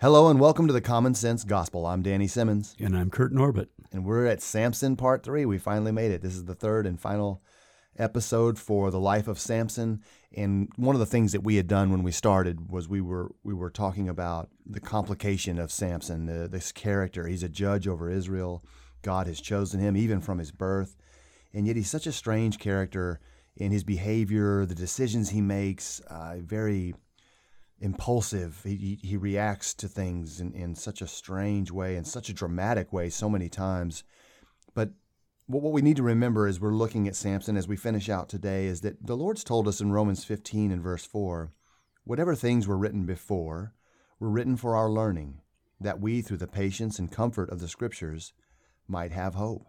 Hello and welcome to the Common Sense Gospel. I'm Danny Simmons. And I'm Kurt Norbit. And we're at Samson Part 3. We finally made it. This is the third and final episode for the life of Samson. And one of the things that we had done when we started was we were we were talking about the complication of Samson, the, this character. He's a judge over Israel. God has chosen him even from his birth. And yet he's such a strange character in his behavior, the decisions he makes, uh, very impulsive. He, he reacts to things in, in such a strange way, in such a dramatic way, so many times. But what we need to remember as we're looking at Samson as we finish out today is that the Lord's told us in Romans 15 and verse 4 whatever things were written before were written for our learning, that we, through the patience and comfort of the Scriptures, might have hope.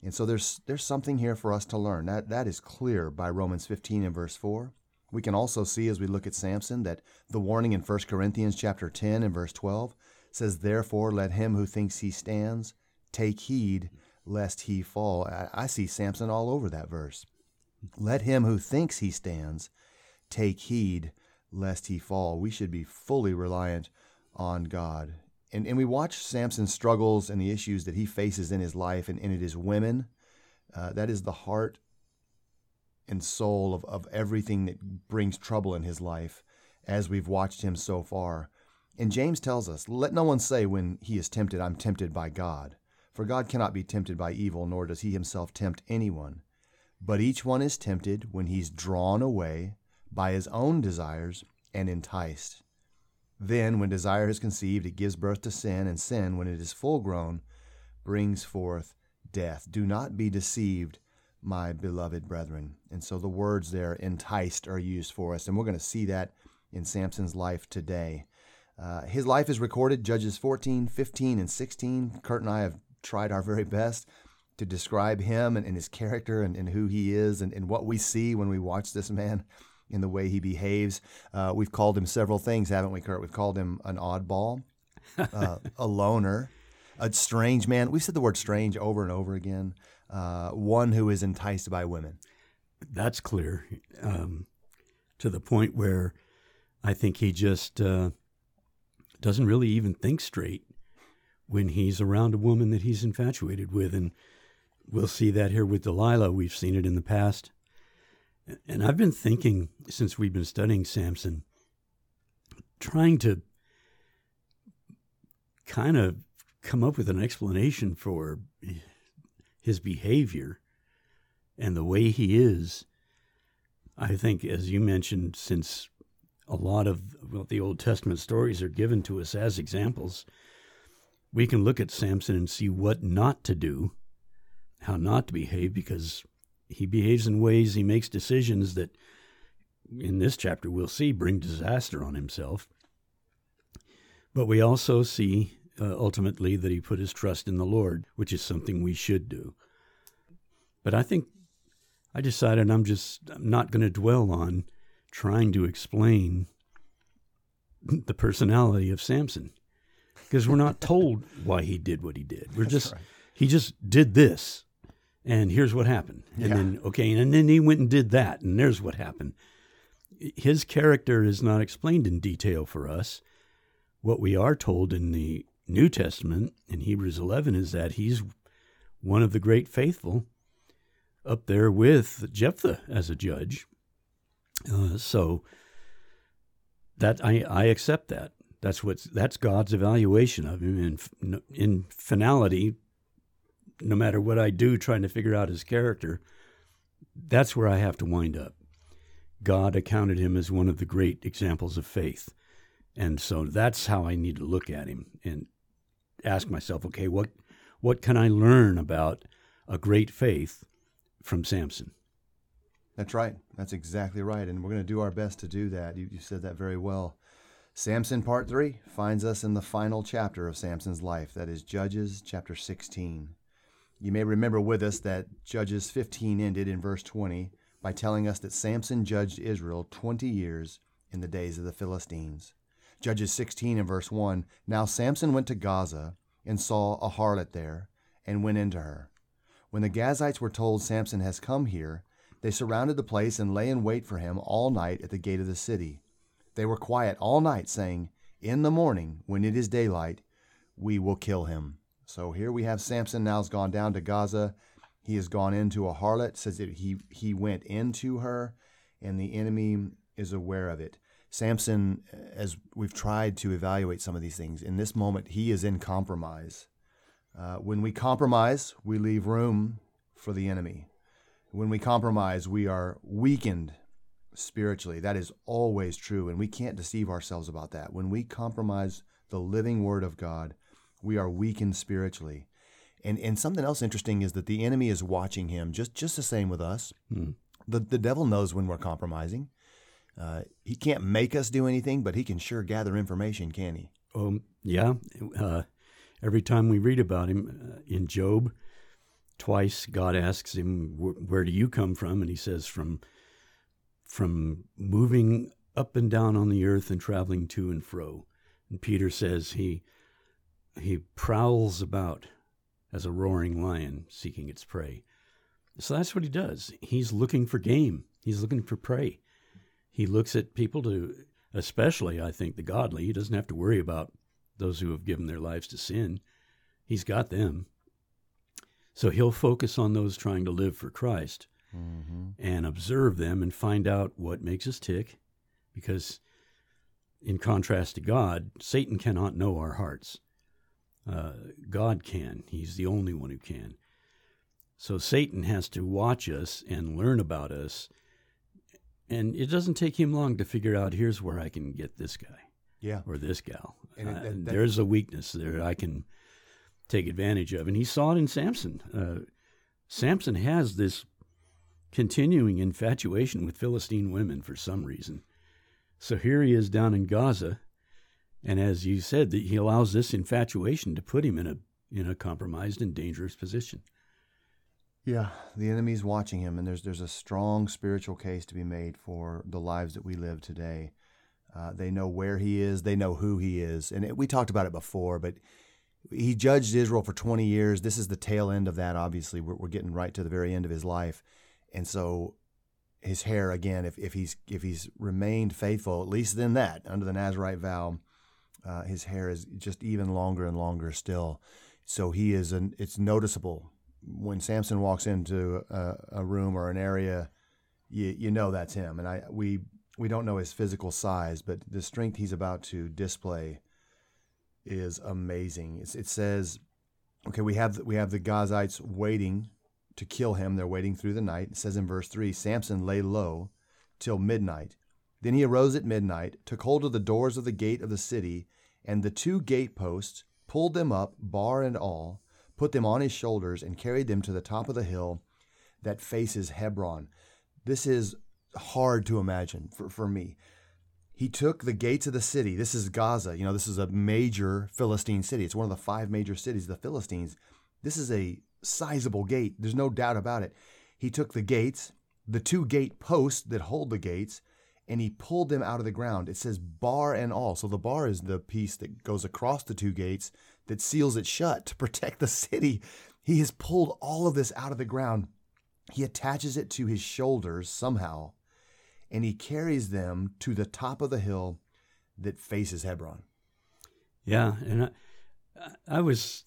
And so there's there's something here for us to learn. That that is clear by Romans 15 and verse 4. We can also see as we look at Samson that the warning in 1 Corinthians chapter 10 and verse 12 says, Therefore let him who thinks he stands take heed lest he fall. I, see Samson all over that verse. Let him who thinks he stands take heed lest he fall. We should be fully reliant on God. And, and we watch Samson's struggles and the issues that he faces in his life, and, and it is women. Uh, that is the heart and soul of, of everything that brings trouble in his life as we've watched him so far. And James tells us, Let no one say when he is tempted, I'm tempted by God. For God cannot be tempted by evil, nor does he himself tempt anyone. But each one is tempted when he's drawn away by his own desires and enticed. Then, when desire is conceived, it gives birth to sin, and sin, when it is full grown, brings forth death. Do not be deceived my beloved brethren. And so the words there, enticed, are used for us. And we're going to see that in Samson's life today. Uh, his life is recorded, Judges 14, 15, and 16. Kurt and I have tried our very best to describe him and, and his character and, and, who he is and, and, what we see when we watch this man in the way he behaves. Uh, we've called him several things, haven't we, Kurt? We've called him an oddball, uh, a loner, a strange man. We've said the word strange over and over again uh, one who is enticed by women. That's clear um, to the point where I think he just uh, doesn't really even think straight when he's around a woman that he's infatuated with. And we'll see that here with Delilah. We've seen it in the past. And I've been thinking since we've been studying Samson, trying to kind of come up with an explanation for his behavior and the way he is, I think, as you mentioned, since a lot of well, the Old Testament stories are given to us as examples, we can look at Samson and see what not to do, how not to behave, because he behaves in ways, he makes decisions that, in this chapter, we'll see bring disaster on himself. But we also see uh, ultimately that he put his trust in the Lord, which is something we should do. But I think I decided I'm just I'm not going to dwell on trying to explain the personality of Samson because we're not told why he did what he did. We're That's just right. he just did this and here's what happened. And Yeah. then okay, and then he went and did that and there's what happened. His character is not explained in detail for us. What we are told in the New Testament in Hebrews 11 is that he's one of the great faithful up there with Jephthah as a judge. Uh, so that I, I accept that. That's what's that's God's evaluation of him. In in finality, no matter what I do, trying to figure out his character, that's where I have to wind up. God accounted him as one of the great examples of faith, and so that's how I need to look at him and ask myself, okay, what what can I learn about a great faith from Samson? That's right. That's exactly right. And we're going to do our best to do that. You, you said that very well. Samson, part three, finds us in the final chapter of Samson's life. That is Judges chapter 16. You may remember with us that Judges 15 ended in verse 20 by telling us that Samson judged Israel 20 years in the days of the Philistines. Judges 16 and verse 1 Now Samson went to Gaza and saw a harlot there and went into her. When the Gazites were told Samson has come here, they surrounded the place and lay in wait for him all night at the gate of the city. They were quiet all night, saying, in the morning, when it is daylight, we will kill him. So here we have Samson now has gone down to Gaza. He has gone into a harlot, says that he, he went into her, and the enemy is aware of it. Samson, as we've tried to evaluate some of these things, in this moment, he is in compromise. Uh, when we compromise, we leave room for the enemy. When we compromise, we are weakened spiritually. That is always true, and we can't deceive ourselves about that. When we compromise the living Word of God, we are weakened spiritually. And and something else interesting is that the enemy is watching him just just the same with us. Hmm. The the devil knows when we're compromising. Uh, he can't make us do anything, but he can sure gather information, can he? Um, yeah. Uh, every time we read about him uh, in Job, twice God asks him, "Where do you come from?" And he says, "From from moving up and down on the earth and traveling to and fro." And Peter says he he prowls about as a roaring lion seeking its prey. So that's what he does. He's looking for game. He's looking for prey. He looks at people to, especially, I think, the godly. He doesn't have to worry about those who have given their lives to sin. He's got them. So he'll focus on those trying to live for Christ Mm-hmm. and observe them and find out what makes us tick. Because, in contrast to God, Satan cannot know our hearts. Uh, God can. He's the only one who can. So Satan has to watch us and learn about us. And it doesn't take him long to figure out here's where I can get this guy Yeah. or this gal. And it- Uh, that- that- there's a weakness there I can take advantage of. And he saw it in Samson. Uh, Samson has this continuing infatuation with Philistine women for some reason. So here he is down in Gaza, and as you said, that he allows this infatuation to put him in a in a compromised and dangerous position. Yeah, the enemy's watching him, and there's there's a strong spiritual case to be made for the lives that we live today. Uh, they know where he is, they know who he is, and it, we talked about it before. But he judged Israel for 20 years. This is the tail end of that. Obviously, we're, we're getting right to the very end of his life, and so his hair again. If, if he's if he's remained faithful, at least in that under the Nazarite vow, uh, his hair is just even longer and longer still. So he is an. It's noticeable when Samson walks into a, a room or an area, you you know that's him. And I we we don't know his physical size, but the strength he's about to display is amazing. It's, it says, okay, we have we have the Gazites waiting to kill him. They're waiting through the night. It says in verse three, Samson lay low till midnight. Then he arose at midnight, took hold of the doors of the gate of the city, and the two gateposts, pulled them up, bar and all, put them on his shoulders, and carried them to the top of the hill that faces Hebron. This is hard to imagine for, for me. He took the gates of the city. This is Gaza. You know, this is a major Philistine city. It's one of the five major cities of the Philistines. This is a sizable gate. There's no doubt about it. He took the gates, the two gate posts that hold the gates, and he pulled them out of the ground. It says bar and all. So the bar is the piece that goes across the two gates that seals it shut to protect the city. He has pulled all of this out of the ground. He attaches it to his shoulders somehow, and he carries them to the top of the hill that faces Hebron. Yeah, and I, I was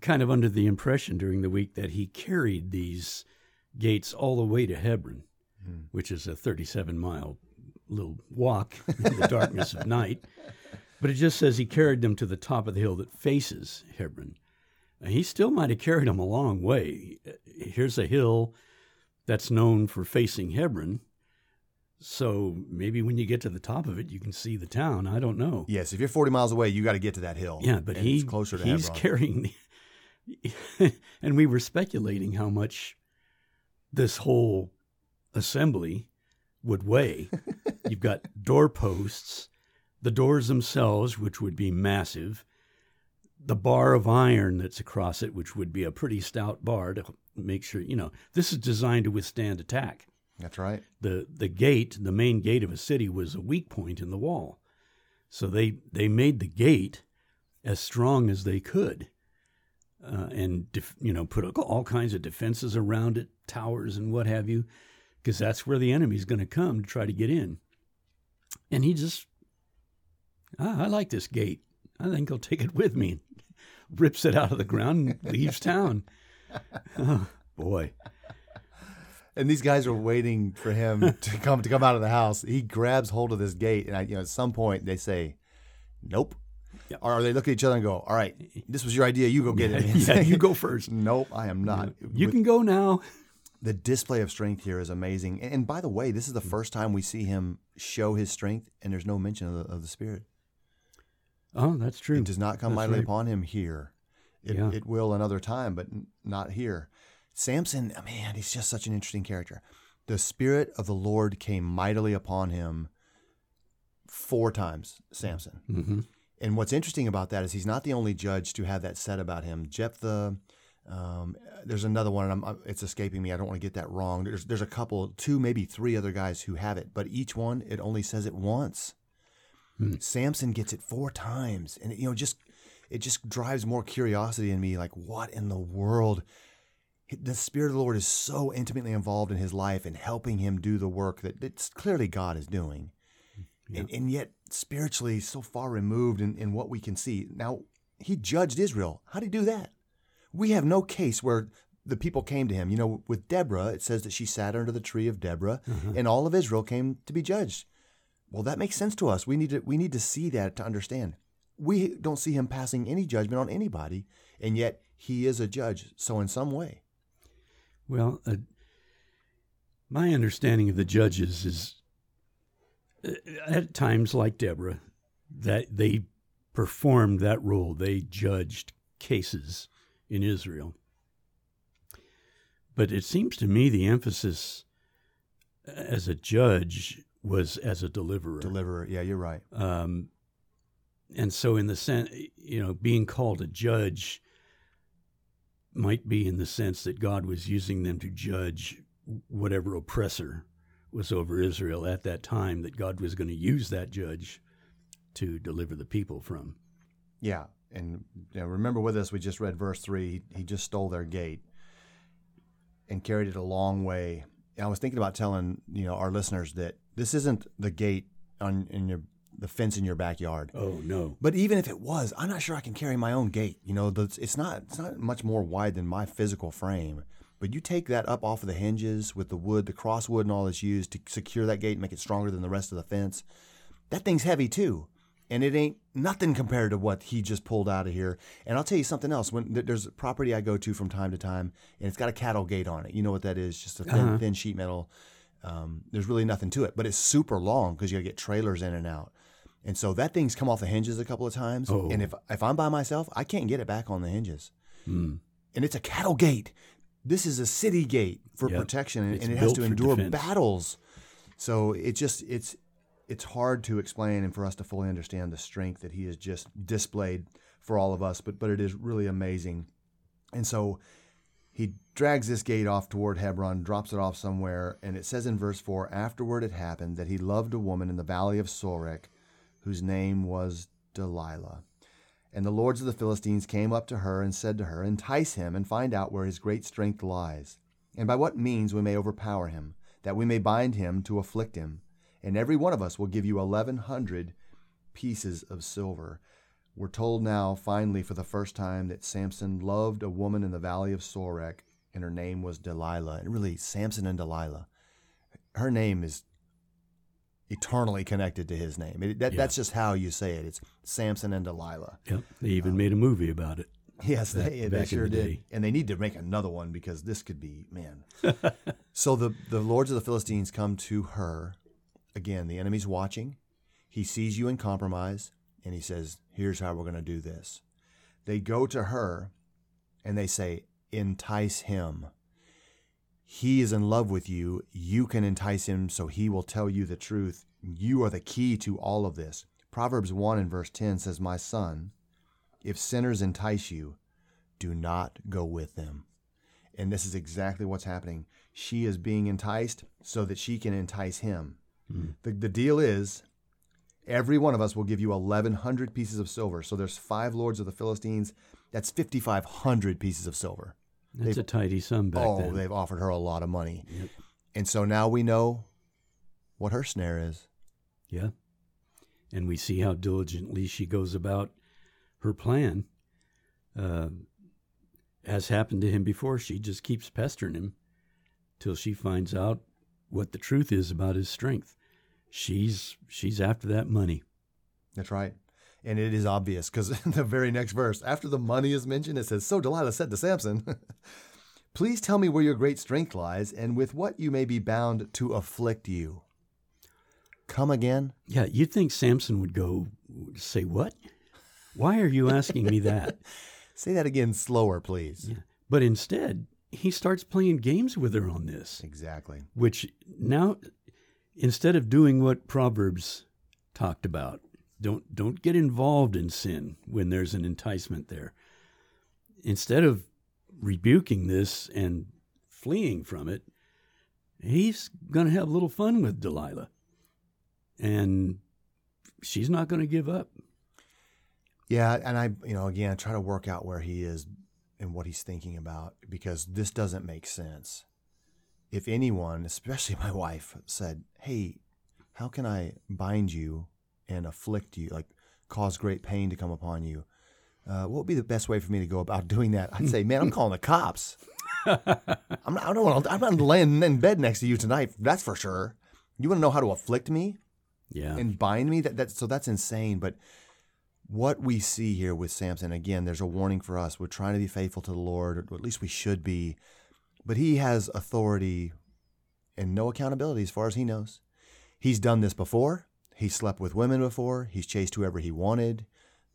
kind of under the impression during the week that he carried these gates all the way to Hebron, hmm. which is a 37 mile little walk in the darkness of night. But it just says he carried them to the top of the hill that faces Hebron. He still might have carried them a long way. Here's a hill that's known for facing Hebron. So maybe when you get to the top of it, you can see the town. I don't know. Yes, if you're 40 miles away, you got to get to that hill. Yeah, but and he it's closer to he's Hebron. carrying the, and we were speculating how much this whole assembly would weigh. You've got doorposts, the doors themselves, which would be massive, the bar of iron that's across it, which would be a pretty stout bar to make sure, you know, this is designed to withstand attack. That's right. The the gate, the main gate of a city was a weak point in the wall. So they they made the gate as strong as they could. Uh, and def, you know put all kinds of defenses around it, towers and what have you, because that's where the enemy's going to come to try to get in. And he just Ah, I like this gate. I think I'll take it with me. Rips it out of the ground and leaves town. Oh, boy. And these guys are waiting for him to come to come out of the house. He grabs hold of this gate, and I, you know, at some point they say, "Nope." Yeah. Or they look at each other and go, "All right, this was your idea. You go get it." Yeah, you go first. Nope, I am not. You With- can go now. the display of strength here is amazing. And, and by the way, this is the first time we see him show his strength, and there's no mention of the, of the Spirit. Oh, that's true. It does not come That's mightily right. upon him here. It, Yeah. it will another time, but not here. Samson, man, he's just such an interesting character. The Spirit of the Lord came mightily upon him four times, Samson. hmm And what's interesting about that is he's not the only judge to have that said about him. Jephthah, um, there's another one, and I'm, it's escaping me. I don't want to get that wrong. There's there's a couple, two, maybe three other guys who have it, but each one it only says it once. Hmm. Samson gets it four times, and it, you know, just it just drives more curiosity in me. Like, what in the world? The Spirit of the Lord is so intimately involved in his life and helping him do the work that it's clearly God is doing hmm. and, and yet spiritually so far removed in, in what we can see. Now, he judged Israel. How did he do that? We have no case where the people came to him. You know, with Deborah, it says that she sat under the tree of Deborah, mm-hmm. and all of Israel came to be judged. Well, that makes sense to us. We need to we need to see that to understand. We don't see him passing any judgment on anybody, and yet he is a judge. So in some way, Well, uh, my understanding of the judges is uh, at times like Deborah, that they performed that role. They judged cases in Israel. But it seems to me the emphasis as a judge was as a deliverer. deliverer. Yeah, you're right. Um, and so, in the sense, you know, being called a judge might be in the sense that God was using them to judge whatever oppressor was over Israel at that time, that God was going to use that judge to deliver the people from. Yeah, and you know, remember with us, we just read verse three. He, he just stole their gate and carried it a long way. I was thinking about telling you know our listeners that this isn't the gate on in your the fence in your backyard. Oh, no. But even if it was, I'm not sure I can carry my own gate. You know, the, it's not it's not much more wide than my physical frame. But you take that up off of the hinges with the wood, the crosswood, and all that's used to secure that gate and make it stronger than the rest of the fence. That thing's heavy too, and it ain't nothing compared to what he just pulled out of here. And I'll tell you something else. When there's a property I go to from time to time, and it's got a cattle gate on it. You know what that is? Just a thin, Uh-huh. thin sheet metal. Um, there's really nothing to it, but it's super long because you got to get trailers in and out. And so that thing's come off the hinges a couple of times. Oh. And if if I'm by myself, I can't get it back on the hinges. Hmm. And it's a cattle gate. This is a city gate for Yep. protection, and, and it has to endure defense. battles. So it just it's it's hard to explain and for us to fully understand the strength that he has just displayed for all of us. But but it is really amazing. And so he drags this gate off toward Hebron, drops it off somewhere, and it says in verse 4 Afterward it happened that he loved a woman in the valley of Sorek, whose name was Delilah. And the lords of the Philistines came up to her and said to her, Entice him and find out where his great strength lies, and by what means we may overpower him, that we may bind him to afflict him. And every one of us will give you eleven hundred pieces of silver. We're told now, finally, for the first time, that Samson loved a woman in the valley of Sorek, and her name was Delilah. And really, Samson and Delilah, her name is eternally connected to his name. It, that, Yeah. That's just how you say it. It's Samson and Delilah. Yep. They even um, made a movie about it. Yes, Back- they, back sure the did. day. And they need to make another one because this could be, man. so the, the lords of the Philistines come to her. Again, the enemy's watching. He sees you in compromise and he says, Here's how we're going to do this. They go to her and they say, Entice him. He is in love with you. You can entice him so he will tell you the truth. You are the key to all of this. Proverbs 1 and verse 10 says, My son, if sinners entice you, do not go with them. And this is exactly what's happening. She is being enticed so that she can entice him. The, the deal is every one of us will give you 1,100 pieces of silver. So there's five lords of the Philistines. That's 5,500 pieces of silver. That's a tidy sum back oh, then. they've offered her a lot of money. Yep. And so now we know what her snare is. Yeah. and we see how diligently she goes about her plan. Uh, as happened to him before, she just keeps pestering him till she finds out what the truth is about his strength. She's she's after that money. That's right. And it is obvious because in the very next verse, after the money is mentioned, it says, So Delilah said to Samson, Please tell me where your great strength lies and with what you may be bound to afflict you. Come again? Yeah, you'd think Samson would go, Say what? Why are you asking me that? Say that again slower, please. Yeah. But instead, he starts playing games with her on this. Exactly. Which now, instead of doing what Proverbs talked about, don't don't get involved in sin when there's an enticement there. Instead of rebuking this and fleeing from it, he's going to have a little fun with Delilah. And she's not going to give up. Yeah, and I, you know, again, try to work out where he is and what he's thinking about because this doesn't make sense. If anyone, especially my wife, said, "Hey, how can I bind you and afflict you, like cause great pain to come upon you. Uh, what would be the best way for me to go about doing that? I'd say, man, I'm calling the cops. I'm not, I don't want I'm not laying in bed next to you tonight. That's for sure. You want to know how to afflict me? Yeah. And bind me? That, that so that's insane. But what we see here with Samson, again, there's a warning for us. We're trying to be faithful to the Lord, or at least we should be. But he has authority and no accountability as far as he knows. He's done this before. He slept with women before. He's chased whoever he wanted.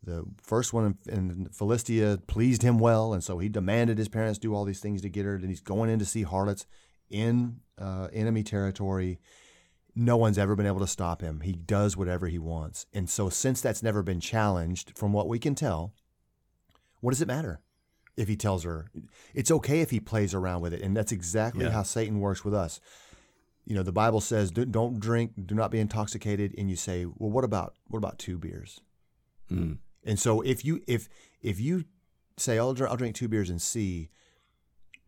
The first one in Philistia pleased him well, and so he demanded his parents do all these things to get her. And he's going in to see harlots in uh, enemy territory. No one's ever been able to stop him. He does whatever he wants. And so, since that's never been challenged, from what we can tell, what does it matter if he tells her? It's okay if he plays around with it. And that's exactly yeah. how Satan works with us you know the bible says don't drink do not be intoxicated and you say well what about what about two beers mm. and so if you if if you say I'll, I'll drink two beers and see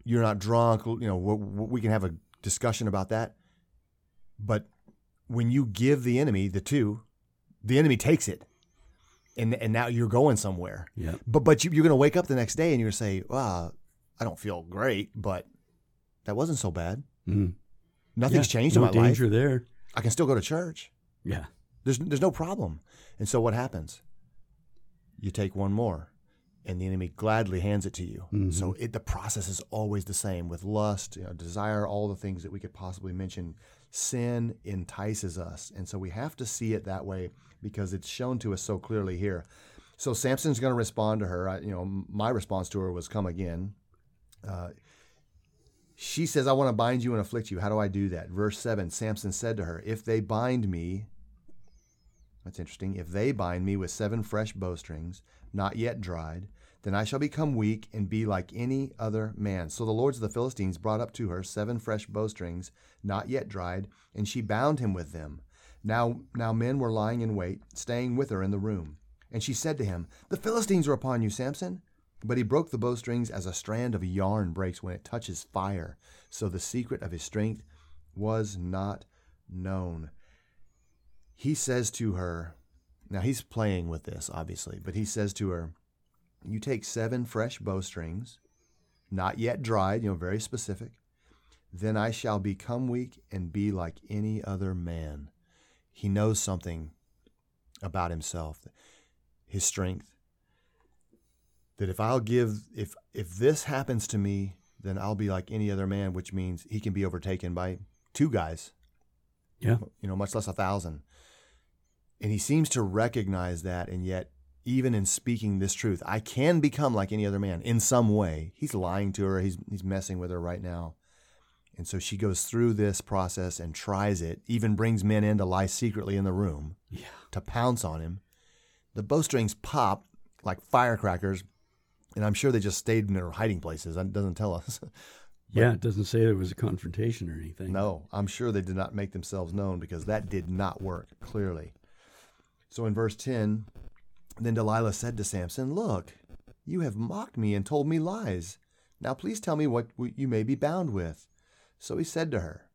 you're not drunk you know we can have a discussion about that but when you give the enemy the two the enemy takes it and and now you're going somewhere yeah but but you, are going to wake up the next day and you're going to say well i don't feel great but that wasn't so bad mm. Nothing's yeah, changed no in my danger life. there. I can still go to church. Yeah. There's there's no problem. And so what happens? You take one more, and the enemy gladly hands it to you. Mm-hmm. So it, the process is always the same with lust, you know, desire, all the things that we could possibly mention. Sin entices us, and so we have to see it that way because it's shown to us so clearly here. So Samson's going to respond to her. I, you know, my response to her was, "Come again." Uh, she says, I want to bind you and afflict you. How do I do that? Verse 7 Samson said to her, If they bind me, that's interesting, if they bind me with seven fresh bowstrings, not yet dried, then I shall become weak and be like any other man. So the lords of the Philistines brought up to her seven fresh bowstrings, not yet dried, and she bound him with them. Now, now men were lying in wait, staying with her in the room. And she said to him, The Philistines are upon you, Samson. But he broke the bowstrings as a strand of yarn breaks when it touches fire. So the secret of his strength was not known. He says to her, now he's playing with this, obviously, but he says to her, You take seven fresh bowstrings, not yet dried, you know, very specific. Then I shall become weak and be like any other man. He knows something about himself, his strength, that if I'll give if if this happens to me, then I'll be like any other man, which means he can be overtaken by two guys. Yeah. You know, much less a thousand. And he seems to recognize that and yet even in speaking this truth, I can become like any other man in some way. He's lying to her, he's he's messing with her right now. And so she goes through this process and tries it, even brings men in to lie secretly in the room yeah. to pounce on him. The bowstrings pop like firecrackers and I'm sure they just stayed in their hiding places. It doesn't tell us. yeah, it doesn't say there was a confrontation or anything. No, I'm sure they did not make themselves known because that did not work, clearly. So in verse 10, then Delilah said to Samson, Look, you have mocked me and told me lies. Now please tell me what you may be bound with. So he said to her,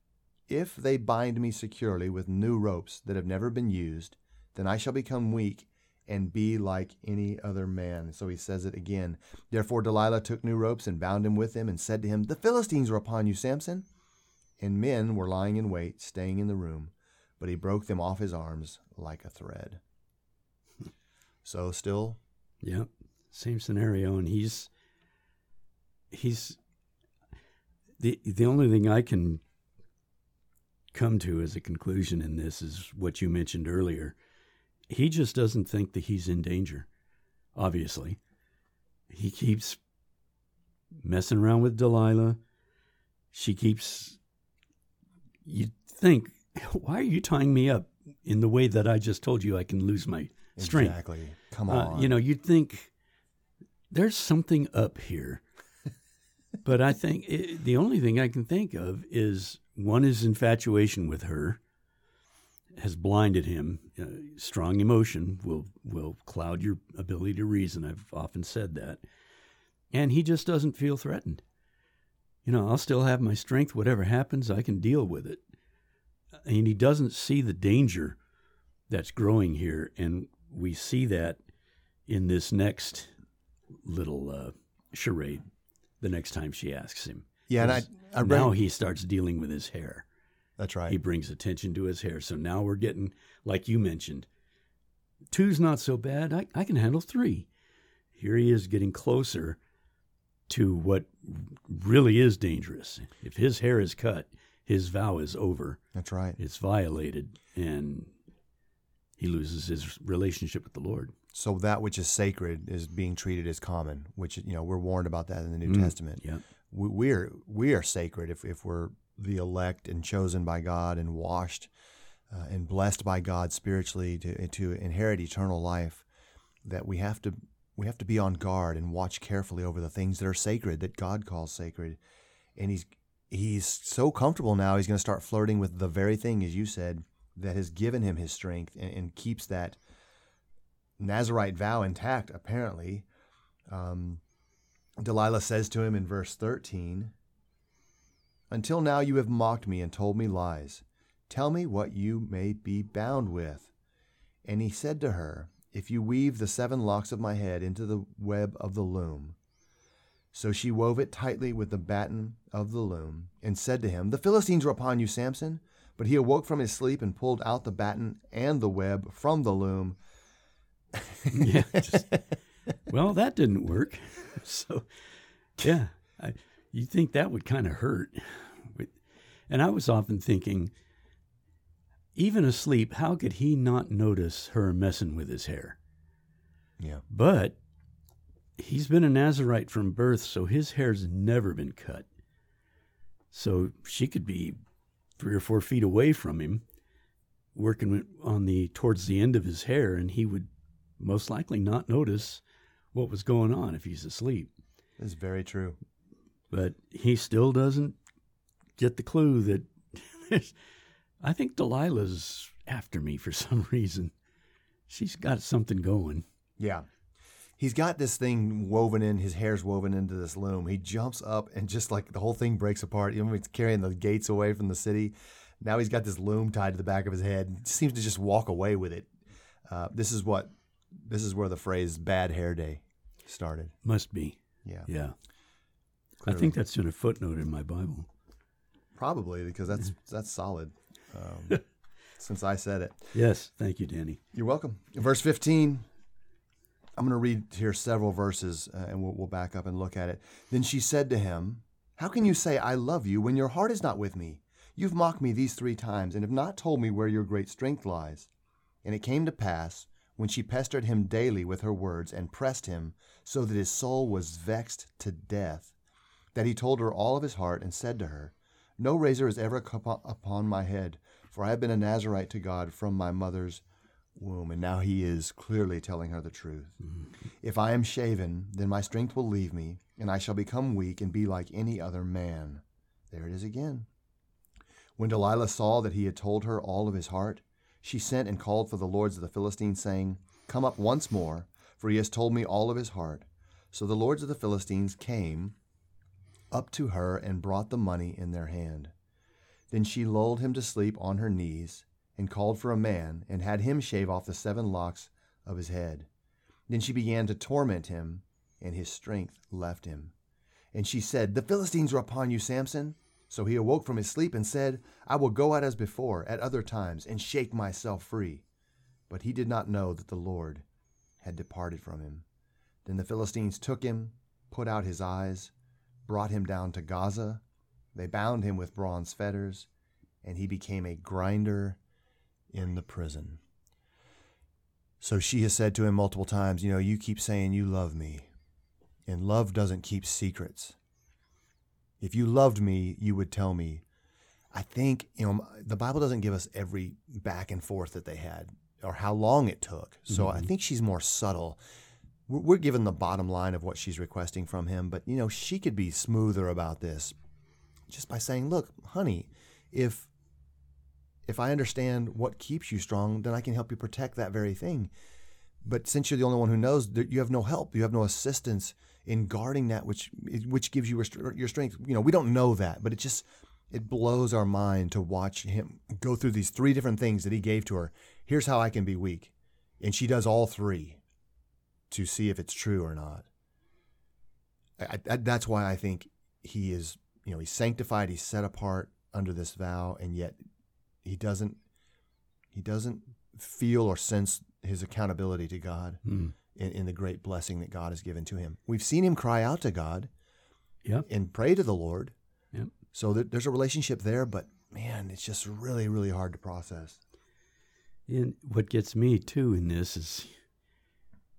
If they bind me securely with new ropes that have never been used, then I shall become weak and be like any other man. So he says it again. Therefore Delilah took new ropes and bound him with them and said to him, The Philistines are upon you, Samson. And men were lying in wait, staying in the room, but he broke them off his arms like a thread. So still, Yep. Same scenario. And he's, he's, the, the only thing I can come to as a conclusion in this is what you mentioned earlier. He just doesn't think that he's in danger, obviously. He keeps messing around with Delilah. She keeps, you think, why are you tying me up in the way that I just told you I can lose my strength? exactly. Come Uh, on. you know, you'd think there's something up here. But I think i the only thing I can think of is one is infatuation with her has blinded him. Uh, strong emotion will will cloud your ability to reason. I've often said that, and he just doesn't feel threatened. You know, I'll still have my strength. Whatever happens, I can deal with it. And he doesn't see the danger that's growing here, and we see that in this next little uh, charade. The next time she asks him, yeah, and I, I read, now he starts dealing with his hair. that's right. He brings attention to his hair. So now we're getting, like you mentioned, two's not so bad. I, I can handle three. Here he is getting closer to what really is dangerous. If his hair is cut, his vow is over. that's right. It's violated, and he loses his relationship with the Lord. So that which is sacred is being treated as common, which you know we're warned about that in the New Mm. Testament. Yeah. we, we're we are sacred if, if we're the elect and chosen by God and washed uh, and blessed by God spiritually to to inherit eternal life. That we have to we have to be on guard and watch carefully over the things that are sacred that God calls sacred. And he's he's so comfortable now. He's going to start flirting with the very thing, as you said, that has given him his strength and, and keeps that Nazarite vow intact. Apparently. Um, Delilah says to him in verse 13, Until now you have mocked me and told me lies. Tell me what you may be bound with. And he said to her, If you weave the seven locks of my head into the web of the loom. So she wove it tightly with the batten of the loom, and said to him, The Philistines are upon you, Samson. But he awoke from his sleep and pulled out the batten and the web from the loom. yeah. just- well, that didn't work. So, yeah, I, you'd think that would kind of hurt. And I was often thinking, even asleep, how could he not notice her messing with his hair? Yeah. But he's been a Nazarite from birth, so his hair's never been cut. So she could be three or four feet away from him, working on the towards the end of his hair, and he would most likely not notice what was going on if he's asleep. It's very true. But he still doesn't get the clue that I think Delilah's after me for some reason. She's got something going. Yeah. He's got this thing woven in, his hair's woven into this loom. He jumps up and just like the whole thing breaks apart. You know, he's carrying the gates away from the city. Now he's got this loom tied to the back of his head. He seems to just walk away with it. Uh, this is what, this is where the phrase bad hair day started. Must be. Yeah. Yeah. I think that's in a footnote in my Bible. Probably because that's, that's solid. Um, since I said it. Yes. Thank you, Danny. You're welcome. Verse 15. I'm going to read here several verses uh, and we'll, we'll back up and look at it. Then she said to him, How can you say, I love you, when your heart is not with me? You've mocked me these three times and have not told me where your great strength lies. And it came to pass, when she pestered him daily with her words and pressed him, so that his soul was vexed to death, that he told her all of his heart and said to her, No razor has ever come upon my head, for I have been a Nazarite to God from my mother's womb. And now he is clearly telling her the truth. Mm-hmm. If I am shaven, then my strength will leave me, and I shall become weak and be like any other man. There it is again. When Delilah saw that he had told her all of his heart, she sent and called for the lords of the Philistines, saying, Come up once more, for he has told me all of his heart. So the lords of the Philistines came up to her and brought the money in their hand. Then she lulled him to sleep on her knees, and called for a man, and had him shave off the seven locks of his head. Then she began to torment him, and his strength left him. And she said, The Philistines are upon you, Samson. So he awoke from his sleep and said, I will go out as before, at other times, and shake myself free. But he did not know that the Lord had departed from him. Then the Philistines took him, put out his eyes, brought him down to Gaza. They bound him with bronze fetters, and he became a grinder in the prison. So she has said to him multiple times, You know, you keep saying you love me, and love doesn't keep secrets. If you loved me, you would tell me. I think, you know, the Bible doesn't give us every back and forth that they had or how long it took. So I mm-hmm. think she's more subtle. We're we're given the bottom line of what she's requesting from him, but, you know, she could be smoother about this just by saying, Look, honey, if if I understand what keeps you strong, then I can help you protect that very thing. But since you're the only one who knows, that you have no help, you have no assistance in guarding that which which gives you your strength. You know, we don't know that, but it just it blows our mind to watch him go through these three different things that he gave to her. Here's how I can be weak, and she does all three to see if it's true or not. I, I, that's why I think he is, you know, he's sanctified, he's set apart under this vow, and yet he doesn't he doesn't feel or sense his accountability to God Hmm. In, in the great blessing that God has given to him. We've seen him cry out to God Yep. and pray to the Lord. Yep. So there, there's a relationship there, but man, it's just really, really hard to process. And what gets me too in this is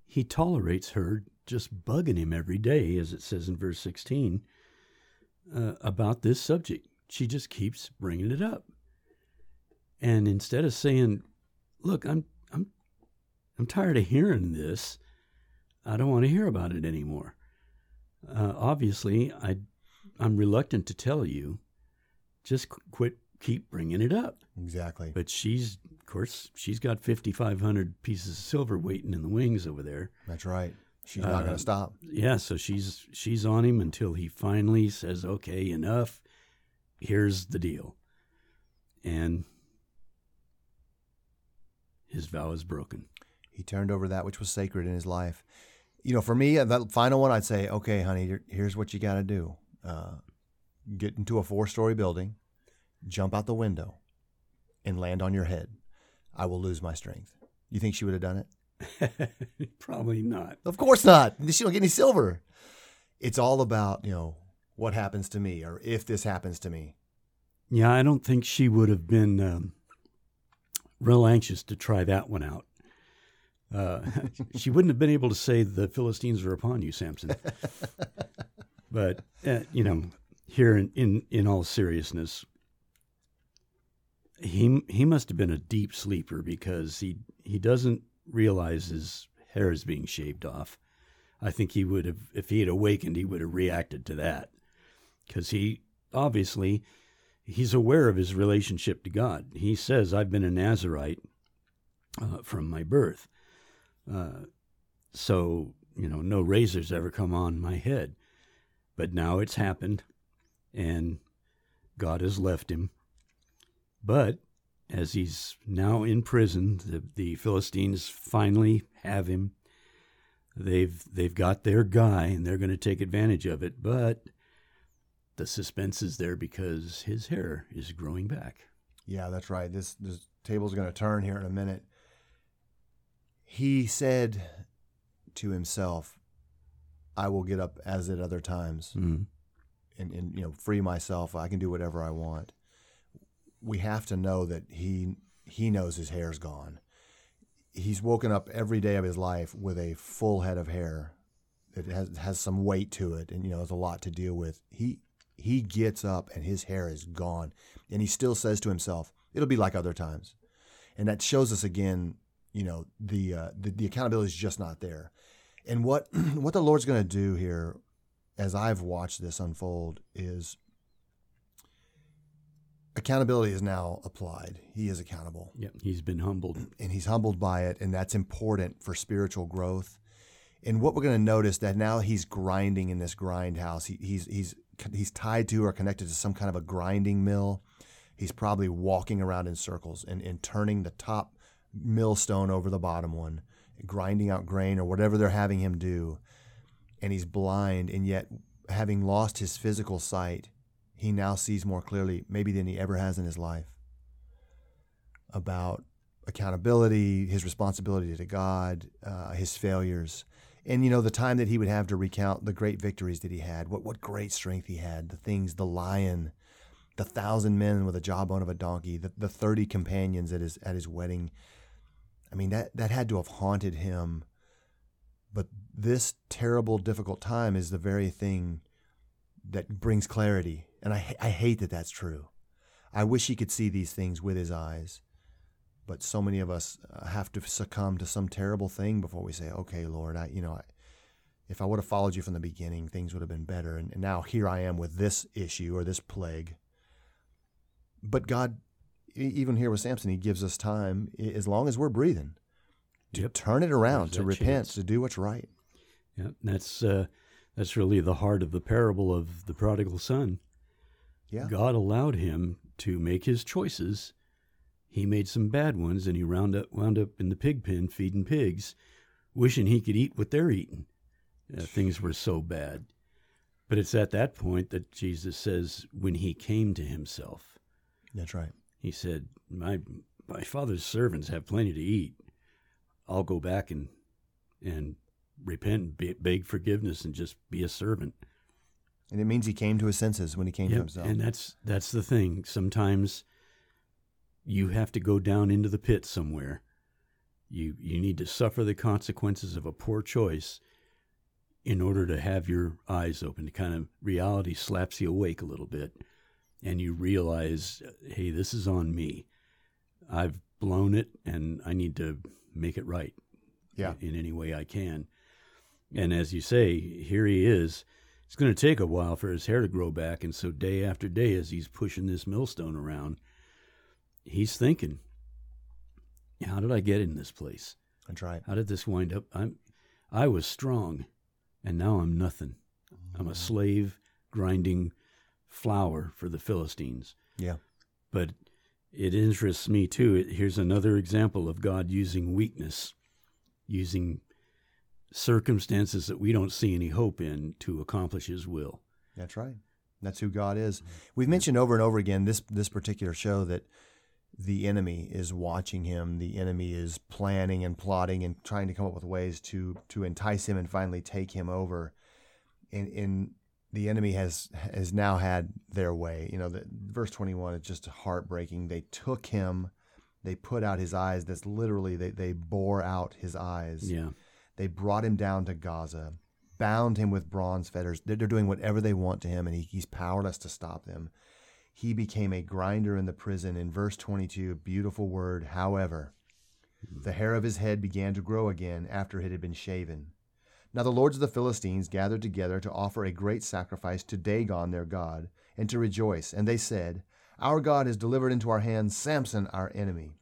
he tolerates her just bugging him every day, as it says in verse 16, uh, about this subject. She just keeps bringing it up. And instead of saying, "Look, I'm I'm I'm tired of hearing this. I don't want to hear about it anymore." Uh, obviously, I I'm reluctant to tell you. Just qu- quit, keep bringing it up. Exactly. But she's, of course, she's got 5,500 pieces of silver waiting in the wings over there. That's right. She's not going Uh, to stop. Yeah, so she's she's on him until he finally says, "Okay, enough. Here's the deal." And his vow is broken. He turned over that which was sacred in his life. You know, for me, that final one, I'd say, okay, honey, here's what you got to do: uh, get into a four-story building, jump out the window, and land on your head. I will lose my strength. You think she would have done it? Probably not. Of course not. She don't get any silver. It's all about you know what happens to me, or if this happens to me. Yeah, I don't think she would have been um, real anxious to try that one out. Uh, she wouldn't have been able to say the Philistines are upon you, Samson. but uh, you know, here in, in in all seriousness, he he must have been a deep sleeper because he he doesn't realize his hair is being shaved off. I think he would have, if he had awakened, he would have reacted to that because he obviously he's aware of his relationship to God. He says, "I've been a Nazarite uh, from my birth." Uh, so you know, no razors ever come on my head, but now it's happened, and God has left him. But as he's now in prison, the, the Philistines finally have him. They've they've got their guy, and they're going to take advantage of it. But the suspense is there because his hair is growing back. Yeah, that's right. This this table's going to turn here in a minute. He said to himself, "I will get up as at other times, Mm. and, and you know free myself. I can do whatever I want." We have to know that he he knows his hair's gone. He's woken up every day of his life with a full head of hair that has has some weight to it, and you know there's a lot to deal with. He he gets up and his hair is gone, and he still says to himself, "It'll be like other times," and that shows us again, you know, the uh, the, the accountability is just not there. And what what the Lord's going to do here, as I've watched this unfold, is accountability is now applied. He is accountable Yep, he's been humbled. and he's humbled by it, and that's important for spiritual growth. And what we're going to notice that now he's grinding in this grind house. He, he's he's he's tied to or connected to some kind of a grinding mill. he's probably walking around in circles and, and turning the top millstone over the bottom one, grinding out grain or whatever they're having him do. And he's blind, and yet, having lost his physical sight, he now sees more clearly, maybe than he ever has in his life, about accountability, his responsibility to God, uh, his failures. And you know the time that he would have to recount the great victories that he had, what what great strength he had, the things, the lion, the thousand men with a jawbone of a donkey, the, the thirty companions at his at his wedding. I mean that that had to have haunted him. But this terrible, difficult time is the very thing that brings clarity, and I I hate that that's true. I wish he could see these things with his eyes but so many of us uh, have to succumb to some terrible thing before we say, "Okay, Lord, I, you know, I, if I would have followed you from the beginning, things would have been better." And, and, now here I am with this issue or this plague. But God, even here with Samson, He gives us time as long as we're breathing to yep. turn it around, There's to repent, chance. to do what's right. Yeah, that's uh, that's really the heart of the parable of the prodigal son. Yeah, God allowed him to make his choices he made some bad ones and he wound up, wound up in the pig pen feeding pigs, wishing he could eat what they're eating. Uh, things were so bad. But it's at that point that Jesus says, when he came to himself. That's right. He said, My, my father's servants have plenty to eat. I'll go back and, and repent, and beg forgiveness, and just be a servant. And it means he came to his senses when he came yep, to himself. And that's that's the thing. Sometimes you have to go down into the pit somewhere. You you need to suffer the consequences of a poor choice in order to have your eyes open. To kind of reality slaps you awake a little bit, and you realize, hey, this is on me. I've blown it, and I need to make it right. Yeah. in any way I can. And as you say, here he is. It's going to take a while for his hair to grow back, and so day after day, as he's pushing this millstone around, he's thinking, how did I get in this place? That's right. How did this wind up? I'm, I was strong, and now I'm nothing. I'm a mm. slave grinding flour for the Philistines. Yeah. But it interests me too. Here's another example of God using weakness, using circumstances that we don't see any hope in to accomplish His will. That's right. That's who God is. Mm-hmm. We've mentioned over and over again this this particular show that the enemy is watching him. The enemy is planning and plotting and trying to come up with ways to to entice him and finally take him over. And, and the enemy has has now had their way. You know, the, verse twenty one is just heartbreaking. They took him, they put out his eyes. That's literally they they bore out his eyes. Yeah. They brought him down to Gaza, bound him with bronze fetters. They're, they're doing whatever they want to him, and he, he's powerless to stop them he became a grinder in the prison. In verse 22, beautiful word, however, hmm. the hair of his head began to grow again after it had been shaven. Now the lords of the Philistines gathered together to offer a great sacrifice to Dagon their god, and to rejoice. And they said, Our God has delivered into our hands Samson our enemy.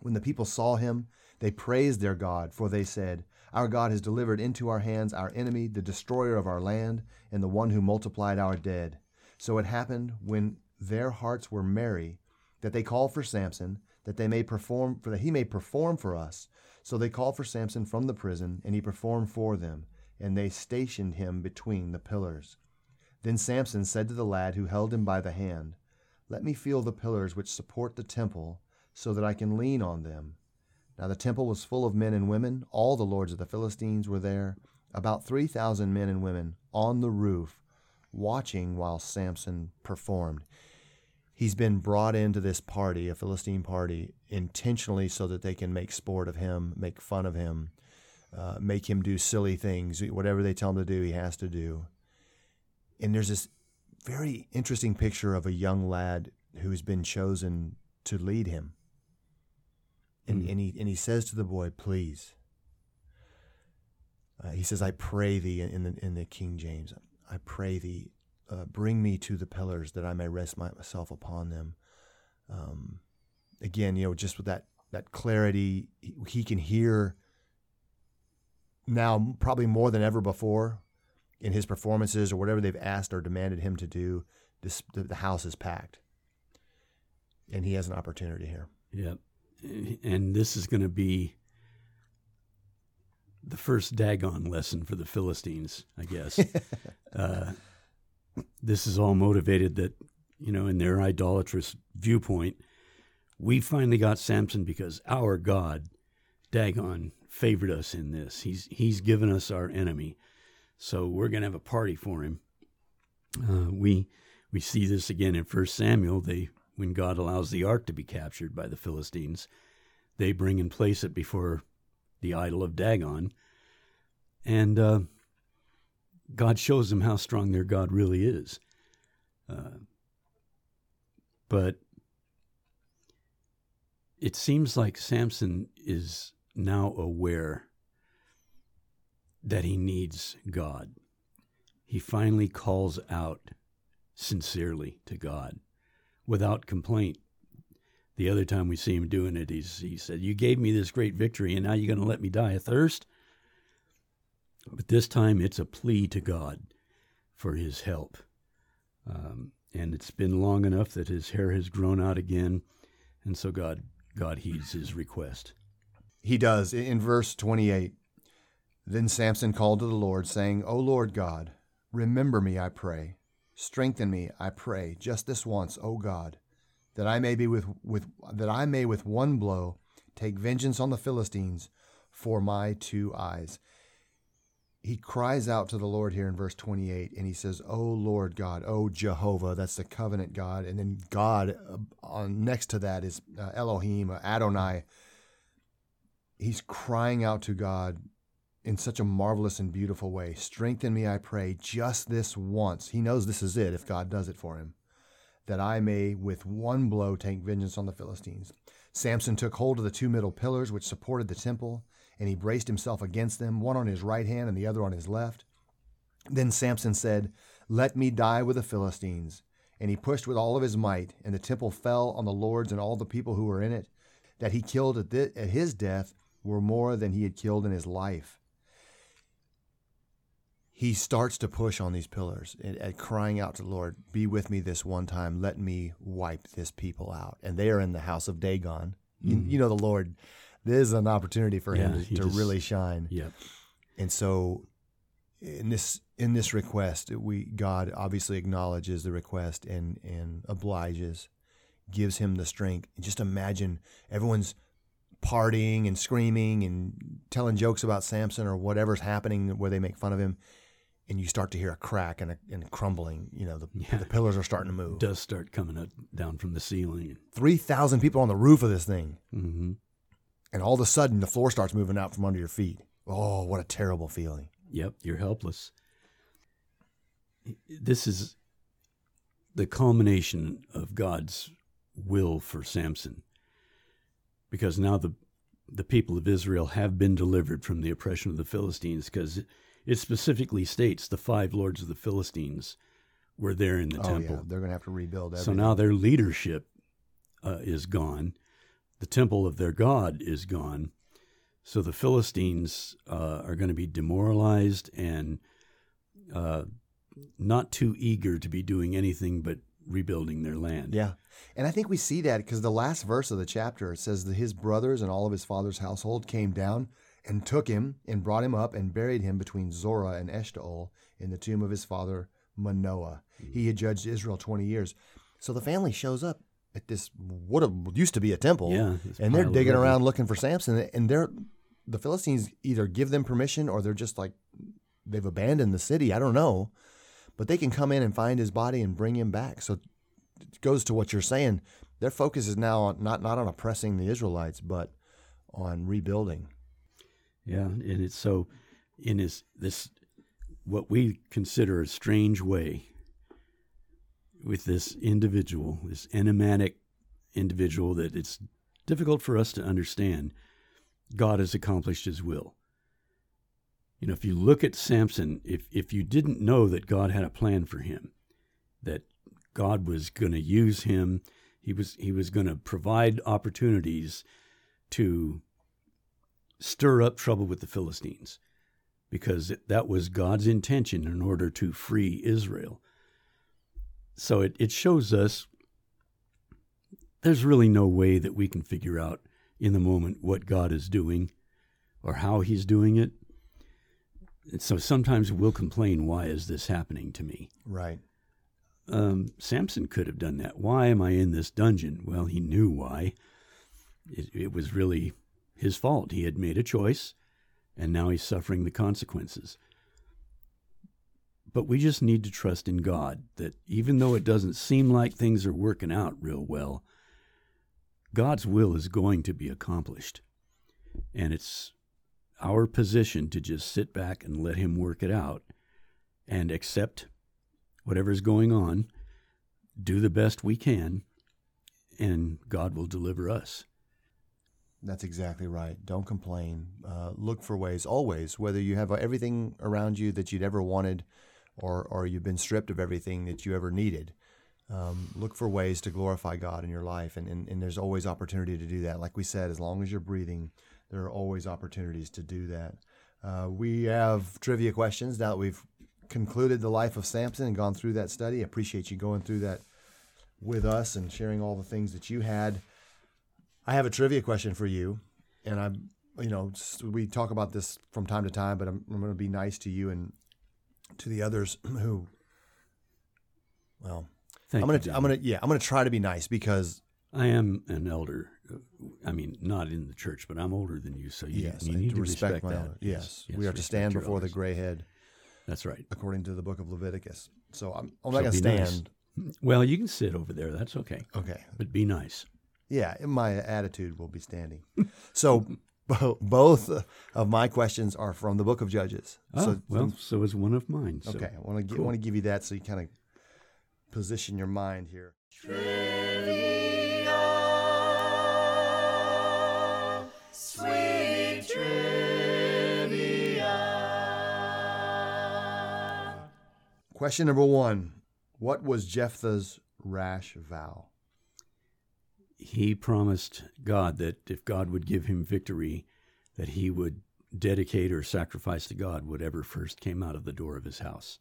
When the people saw him, they praised their God, for they said, Our God has delivered into our hands our enemy, the destroyer of our land, and the one who multiplied our dead. So it happened when their hearts were merry, that they called for Samson, that they may perform for that he may perform for us. So they called for Samson from the prison, and he performed for them, and they stationed him between the pillars. Then Samson said to the lad who held him by the hand, Let me feel the pillars which support the temple, so that I can lean on them. Now the temple was full of men and women, all the lords of the Philistines were there, about three thousand men and women, on the roof, watching while Samson performed he's been brought into this party, a Philistine party, intentionally so that they can make sport of him, make fun of him, uh, make him do silly things. Whatever they tell him to do, he has to do. And there's this very interesting picture of a young lad who's been chosen to lead him. And, mm. and, he, and he says to the boy, Please. Uh, he says, I pray thee in the, in the King James, I pray thee, uh, bring me to the pillars that I may rest myself upon them. Um, again, you know, just with that that clarity, he, can hear now probably more than ever before in his performances or whatever they've asked or demanded him to do. This the, the house is packed. And he has an opportunity here. Yep. And this is going to be the first Dagon lesson for the Philistines, I guess. uh, this is all motivated that, you know, in their idolatrous viewpoint, we finally got Samson because our God, Dagon, favored us in this. He's he's given us our enemy, so we're going to have a party for him. Uh, we we see this again in First Samuel. They when God allows the ark to be captured by the Philistines, they bring and place it before the idol of Dagon, and uh, God shows them how strong their God really is. Uh, but it seems like Samson is now aware that he needs God. He finally calls out sincerely to God without complaint. The other time we see him doing it, he's, he said, You gave me this great victory, and now you're going to let me die of thirst? But this time it's a plea to God for his help. Um, and it's been long enough that his hair has grown out again, and so God God heeds his request. He does in verse 28. Then Samson called to the Lord, saying, O Lord God, remember me, I pray. Strengthen me, I pray, just this once, O God, that I may be with, with that I may with one blow take vengeance on the Philistines for my two eyes he cries out to the Lord here in verse 28 and he says, "Oh Lord God, oh Jehovah, that's the covenant God." And then God uh, on next to that is uh, Elohim, uh, Adonai. He's crying out to God in such a marvelous and beautiful way. Strengthen me, I pray, just this once. He knows this is it if God does it for him, that I may with one blow take vengeance on the Philistines. Samson took hold of the two middle pillars which supported the temple and he braced himself against them, one on his right hand and the other on his left. Then Samson said, Let me die with the Philistines. And he pushed with all of his might, and the temple fell on the lords and all the people who were in it. That he killed at, at his death were more than he had killed in his life. He starts to push on these pillars and, and crying out to the Lord, Be with me this one time. Let me wipe this people out. And they are in the house of Dagon. Mm. You, you know, the Lord this is an opportunity for him to, to just, really shine. Yep. And so in this in this request, we God obviously acknowledges the request and and obliges, gives him the strength. And just imagine everyone's partying and screaming and telling jokes about Samson or whatever's happening where they make fun of him. And you start to hear a crack and a and crumbling. You know, the, yeah. the pillars are starting to move. Dust start coming up, down from the ceiling. 3,000 people on the roof of this thing. Mm-hmm and all of a sudden the floor starts moving out from under your feet. Oh, what a terrible feeling. Yep, you're helpless. This is the culmination of God's will for Samson. Because now the the people of Israel have been delivered from the oppression of the Philistines because it specifically states the five lords of the Philistines were there in the oh, temple. Yeah. They're going to have to rebuild everything. So now their leadership uh, is gone the temple of their God is gone. So the Philistines uh, are going to be demoralized and uh, not too eager to be doing anything but rebuilding their land. Yeah. And I think we see that because the last verse of the chapter says that his brothers and all of his father's household came down and took him and brought him up and buried him between Zorah and Eshtaol in the tomb of his father Manoah. Mm-hmm. He had judged Israel 20 years. So the family shows up at this what used to be a temple. Yeah, and they're digging around looking for Samson, and they're the Philistines either give them permission or they're just like they've abandoned the city. I don't know, but they can come in and find his body and bring him back. So it goes to what you're saying. Their focus is now on, not not on oppressing the Israelites, but on rebuilding. Yeah, and it's so in this this what we consider a strange way with this individual, this enigmatic individual that it's difficult for us to understand, God has accomplished his will. You know, if you look at Samson, if, if you didn't know that God had a plan for him, that God was going to use him, he was, he was going to provide opportunities to stir up trouble with the Philistines, because that was God's intention in order to free Israel. So it, it shows us there's really no way that we can figure out in the moment what God is doing or how he's doing it. And so sometimes we'll complain, why is this happening to me? Right. Um, Samson could have done that. Why am I in this dungeon? Well, he knew why. It, it was really his fault. He had made a choice, and now he's suffering the consequences. But we just need to trust in God that even though it doesn't seem like things are working out real well, God's will is going to be accomplished. And it's our position to just sit back and let Him work it out and accept whatever's going on, do the best we can, and God will deliver us. That's exactly right. Don't complain. Uh, look for ways, always, whether you have everything around you that you'd ever wanted or, or you've been stripped of everything that you ever needed. Um, look for ways to glorify God in your life. And, and, and there's always opportunity to do that. Like we said, as long as you're breathing, there are always opportunities to do that. Uh, we have trivia questions now that we've concluded the life of Samson and gone through that study. I appreciate you going through that with us and sharing all the things that you had. I have a trivia question for you, and I'm, you know, we talk about this from time to time, but I'm, I'm going to be nice to you and to the others who, well, Thank I'm gonna, you, I'm gonna, yeah, I'm gonna try to be nice because I am an elder. Uh, I mean, not in the church, but I'm older than you, so you, yes, you need to respect, my that. elder. Yes, we are to stand before the gray head, That's right. according to the book of Leviticus. So I'm, I'm So not be nice. stand. Well, you can sit over there. That's okay. Okay, But be nice. Yeah, my attitude will be standing. so bo- both of my questions are from the book of Judges. Oh, so, well, so is one of mine. So. okay, I want to cool. want to give you that so you kind of position your mind here. Question number one: What was Jephthah's rash vow? He promised God that if God would give him victory, that he would dedicate or sacrifice to God whatever first came out of the door of his house.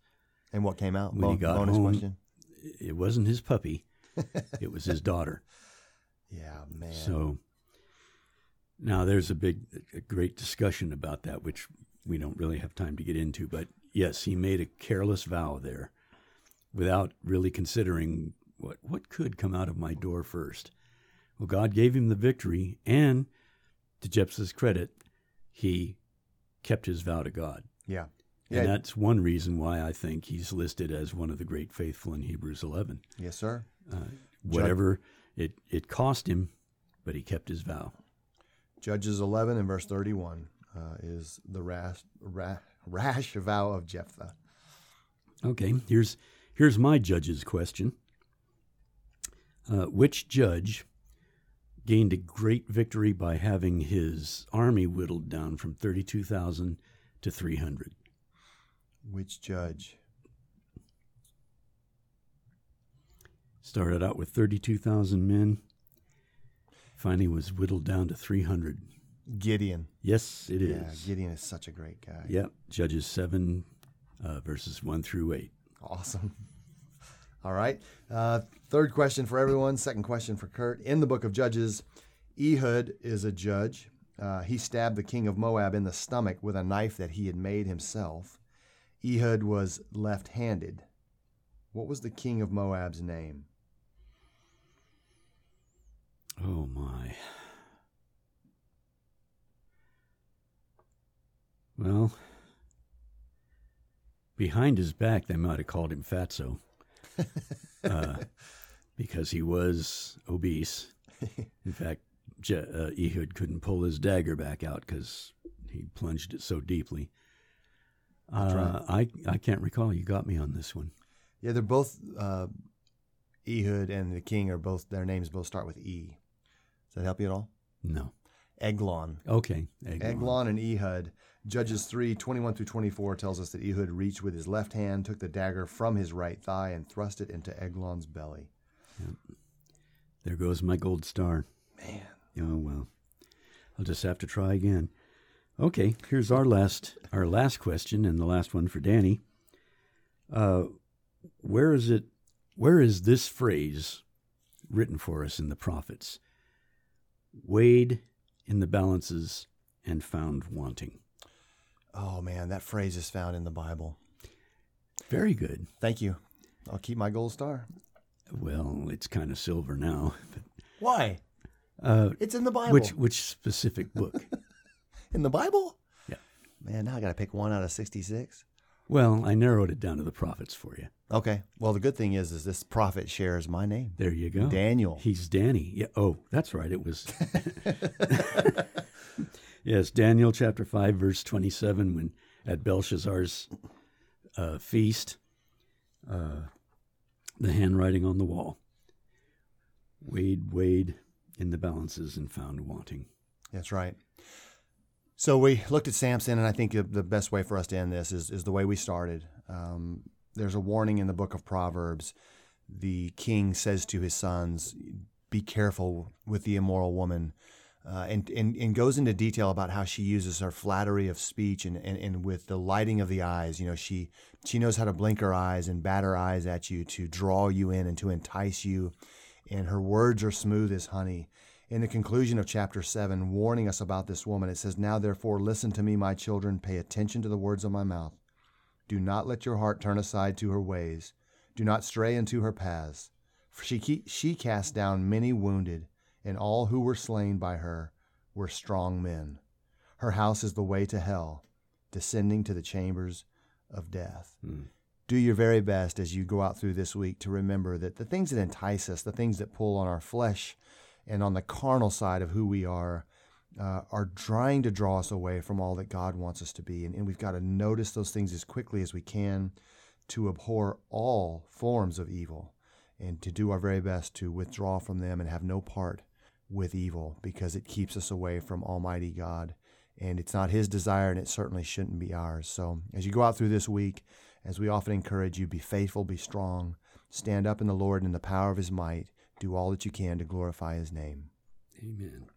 And what came out? When he got bonus home- question. It wasn't his puppy; it was his daughter. Yeah, man. So now there's a big, a great discussion about that, which we don't really have time to get into. But yes, he made a careless vow there, without really considering what what could come out of my door first. Well, God gave him the victory, and to Jephthah's credit, he kept his vow to God. yeah, And Yeah. that's one reason why I think he's listed as one of the great faithful in Hebrews 11. yes, sir. Whatever it, it cost him, but he kept his vow. Judges 11 and verse 31 uh, is the rash, ra- rash vow of Jephthah. Okay, here's here's my judge's question. Uh, which judge gained a great victory by having his army whittled down from thirty-two thousand to three hundred? Which judge? Started out with thirty-two thousand men. Finally, was whittled down to three hundred. Gideon. Yes, it is. Yeah, Gideon is such a great guy. Yep, Judges seven, uh, verses one through eight. Awesome. All right. Uh, third question for everyone. Second question for Kurt. In the book of Judges, Ehud is a judge. Uh, he stabbed the king of Moab in the stomach with a knife that he had made himself. Ehud was left handed. What was the king of Moab's name? Oh my. Well, behind his back, they might have called him Fatso, uh, because he was obese. In fact, Je- uh, Ehud couldn't pull his dagger back out because he plunged it so deeply. Uh, I I can't recall. You got me on this one. Yeah, they're both uh, Ehud and the king are both their names both start with E. Does that help you at all? No. Eglon. Okay. Eglon. Eglon and Ehud. Judges 3, 21 through 24 tells us that Ehud reached with his left hand, took the dagger from his right thigh, and thrust it into Eglon's belly. There goes my gold star. Man. Oh well, I'll just have to try again. Okay, here's our last our last question and the last one for Danny. Uh, where is it? Where is this phrase written for us in the prophets weighed in the balances and found wanting. Oh man, that phrase is found in the Bible. Very good. Thank you. I'll keep my gold star. Well, it's kind of silver now. But, Why? uh, It's in the Bible. which which specific book? in the Bible? Yeah. Man, now I got to pick one out of 66. Well, I narrowed it down to the prophets for you. Okay. Well, the good thing is, is this prophet shares my name, There you go. Daniel. He's Danny. Yeah. Oh, that's right. It was. yes, Daniel chapter 5, verse 27, when at Belshazzar's uh, feast, uh, the handwriting on the wall. Weighed, weighed in the balances and found wanting. That's right. So we looked at Samson, and I think the- best way for us to end this is, is the way we started. Um, there's a warning in the book of Proverbs. The king says to his sons, Be careful with the immoral woman. Uh, and, and, and goes into detail about how she uses her flattery of speech and, and, and with the lighting of the eyes. You know, she, she knows how to blink her eyes and bat her eyes at you to draw you in and to entice you. And her words are smooth as honey in the conclusion of chapter 7, warning us about this woman, it says, Now therefore listen to me, my children, pay attention to the words of my mouth. Do not let your heart turn aside to her ways. Do not stray into her paths. For she, she cast down many wounded, and all who were slain by her were strong men. Her house is the way to hell, descending to the chambers of death. Hmm. Do your very best as you go out through this week to remember that the things that entice us, the things that pull on our flesh, and on the carnal side of who we are uh, are trying to draw us away from all that God wants us to be. And, and we've got to notice those things as quickly as we can to abhor all forms of evil and to do our very best to withdraw from them and have no part with evil because it keeps us away from Almighty God. And it's not His desire, and it certainly shouldn't be ours. So, as you go out through this week, as we often encourage you, be faithful, be strong, stand up in the Lord and in the power of His might, do all that you can to glorify His name. Amen.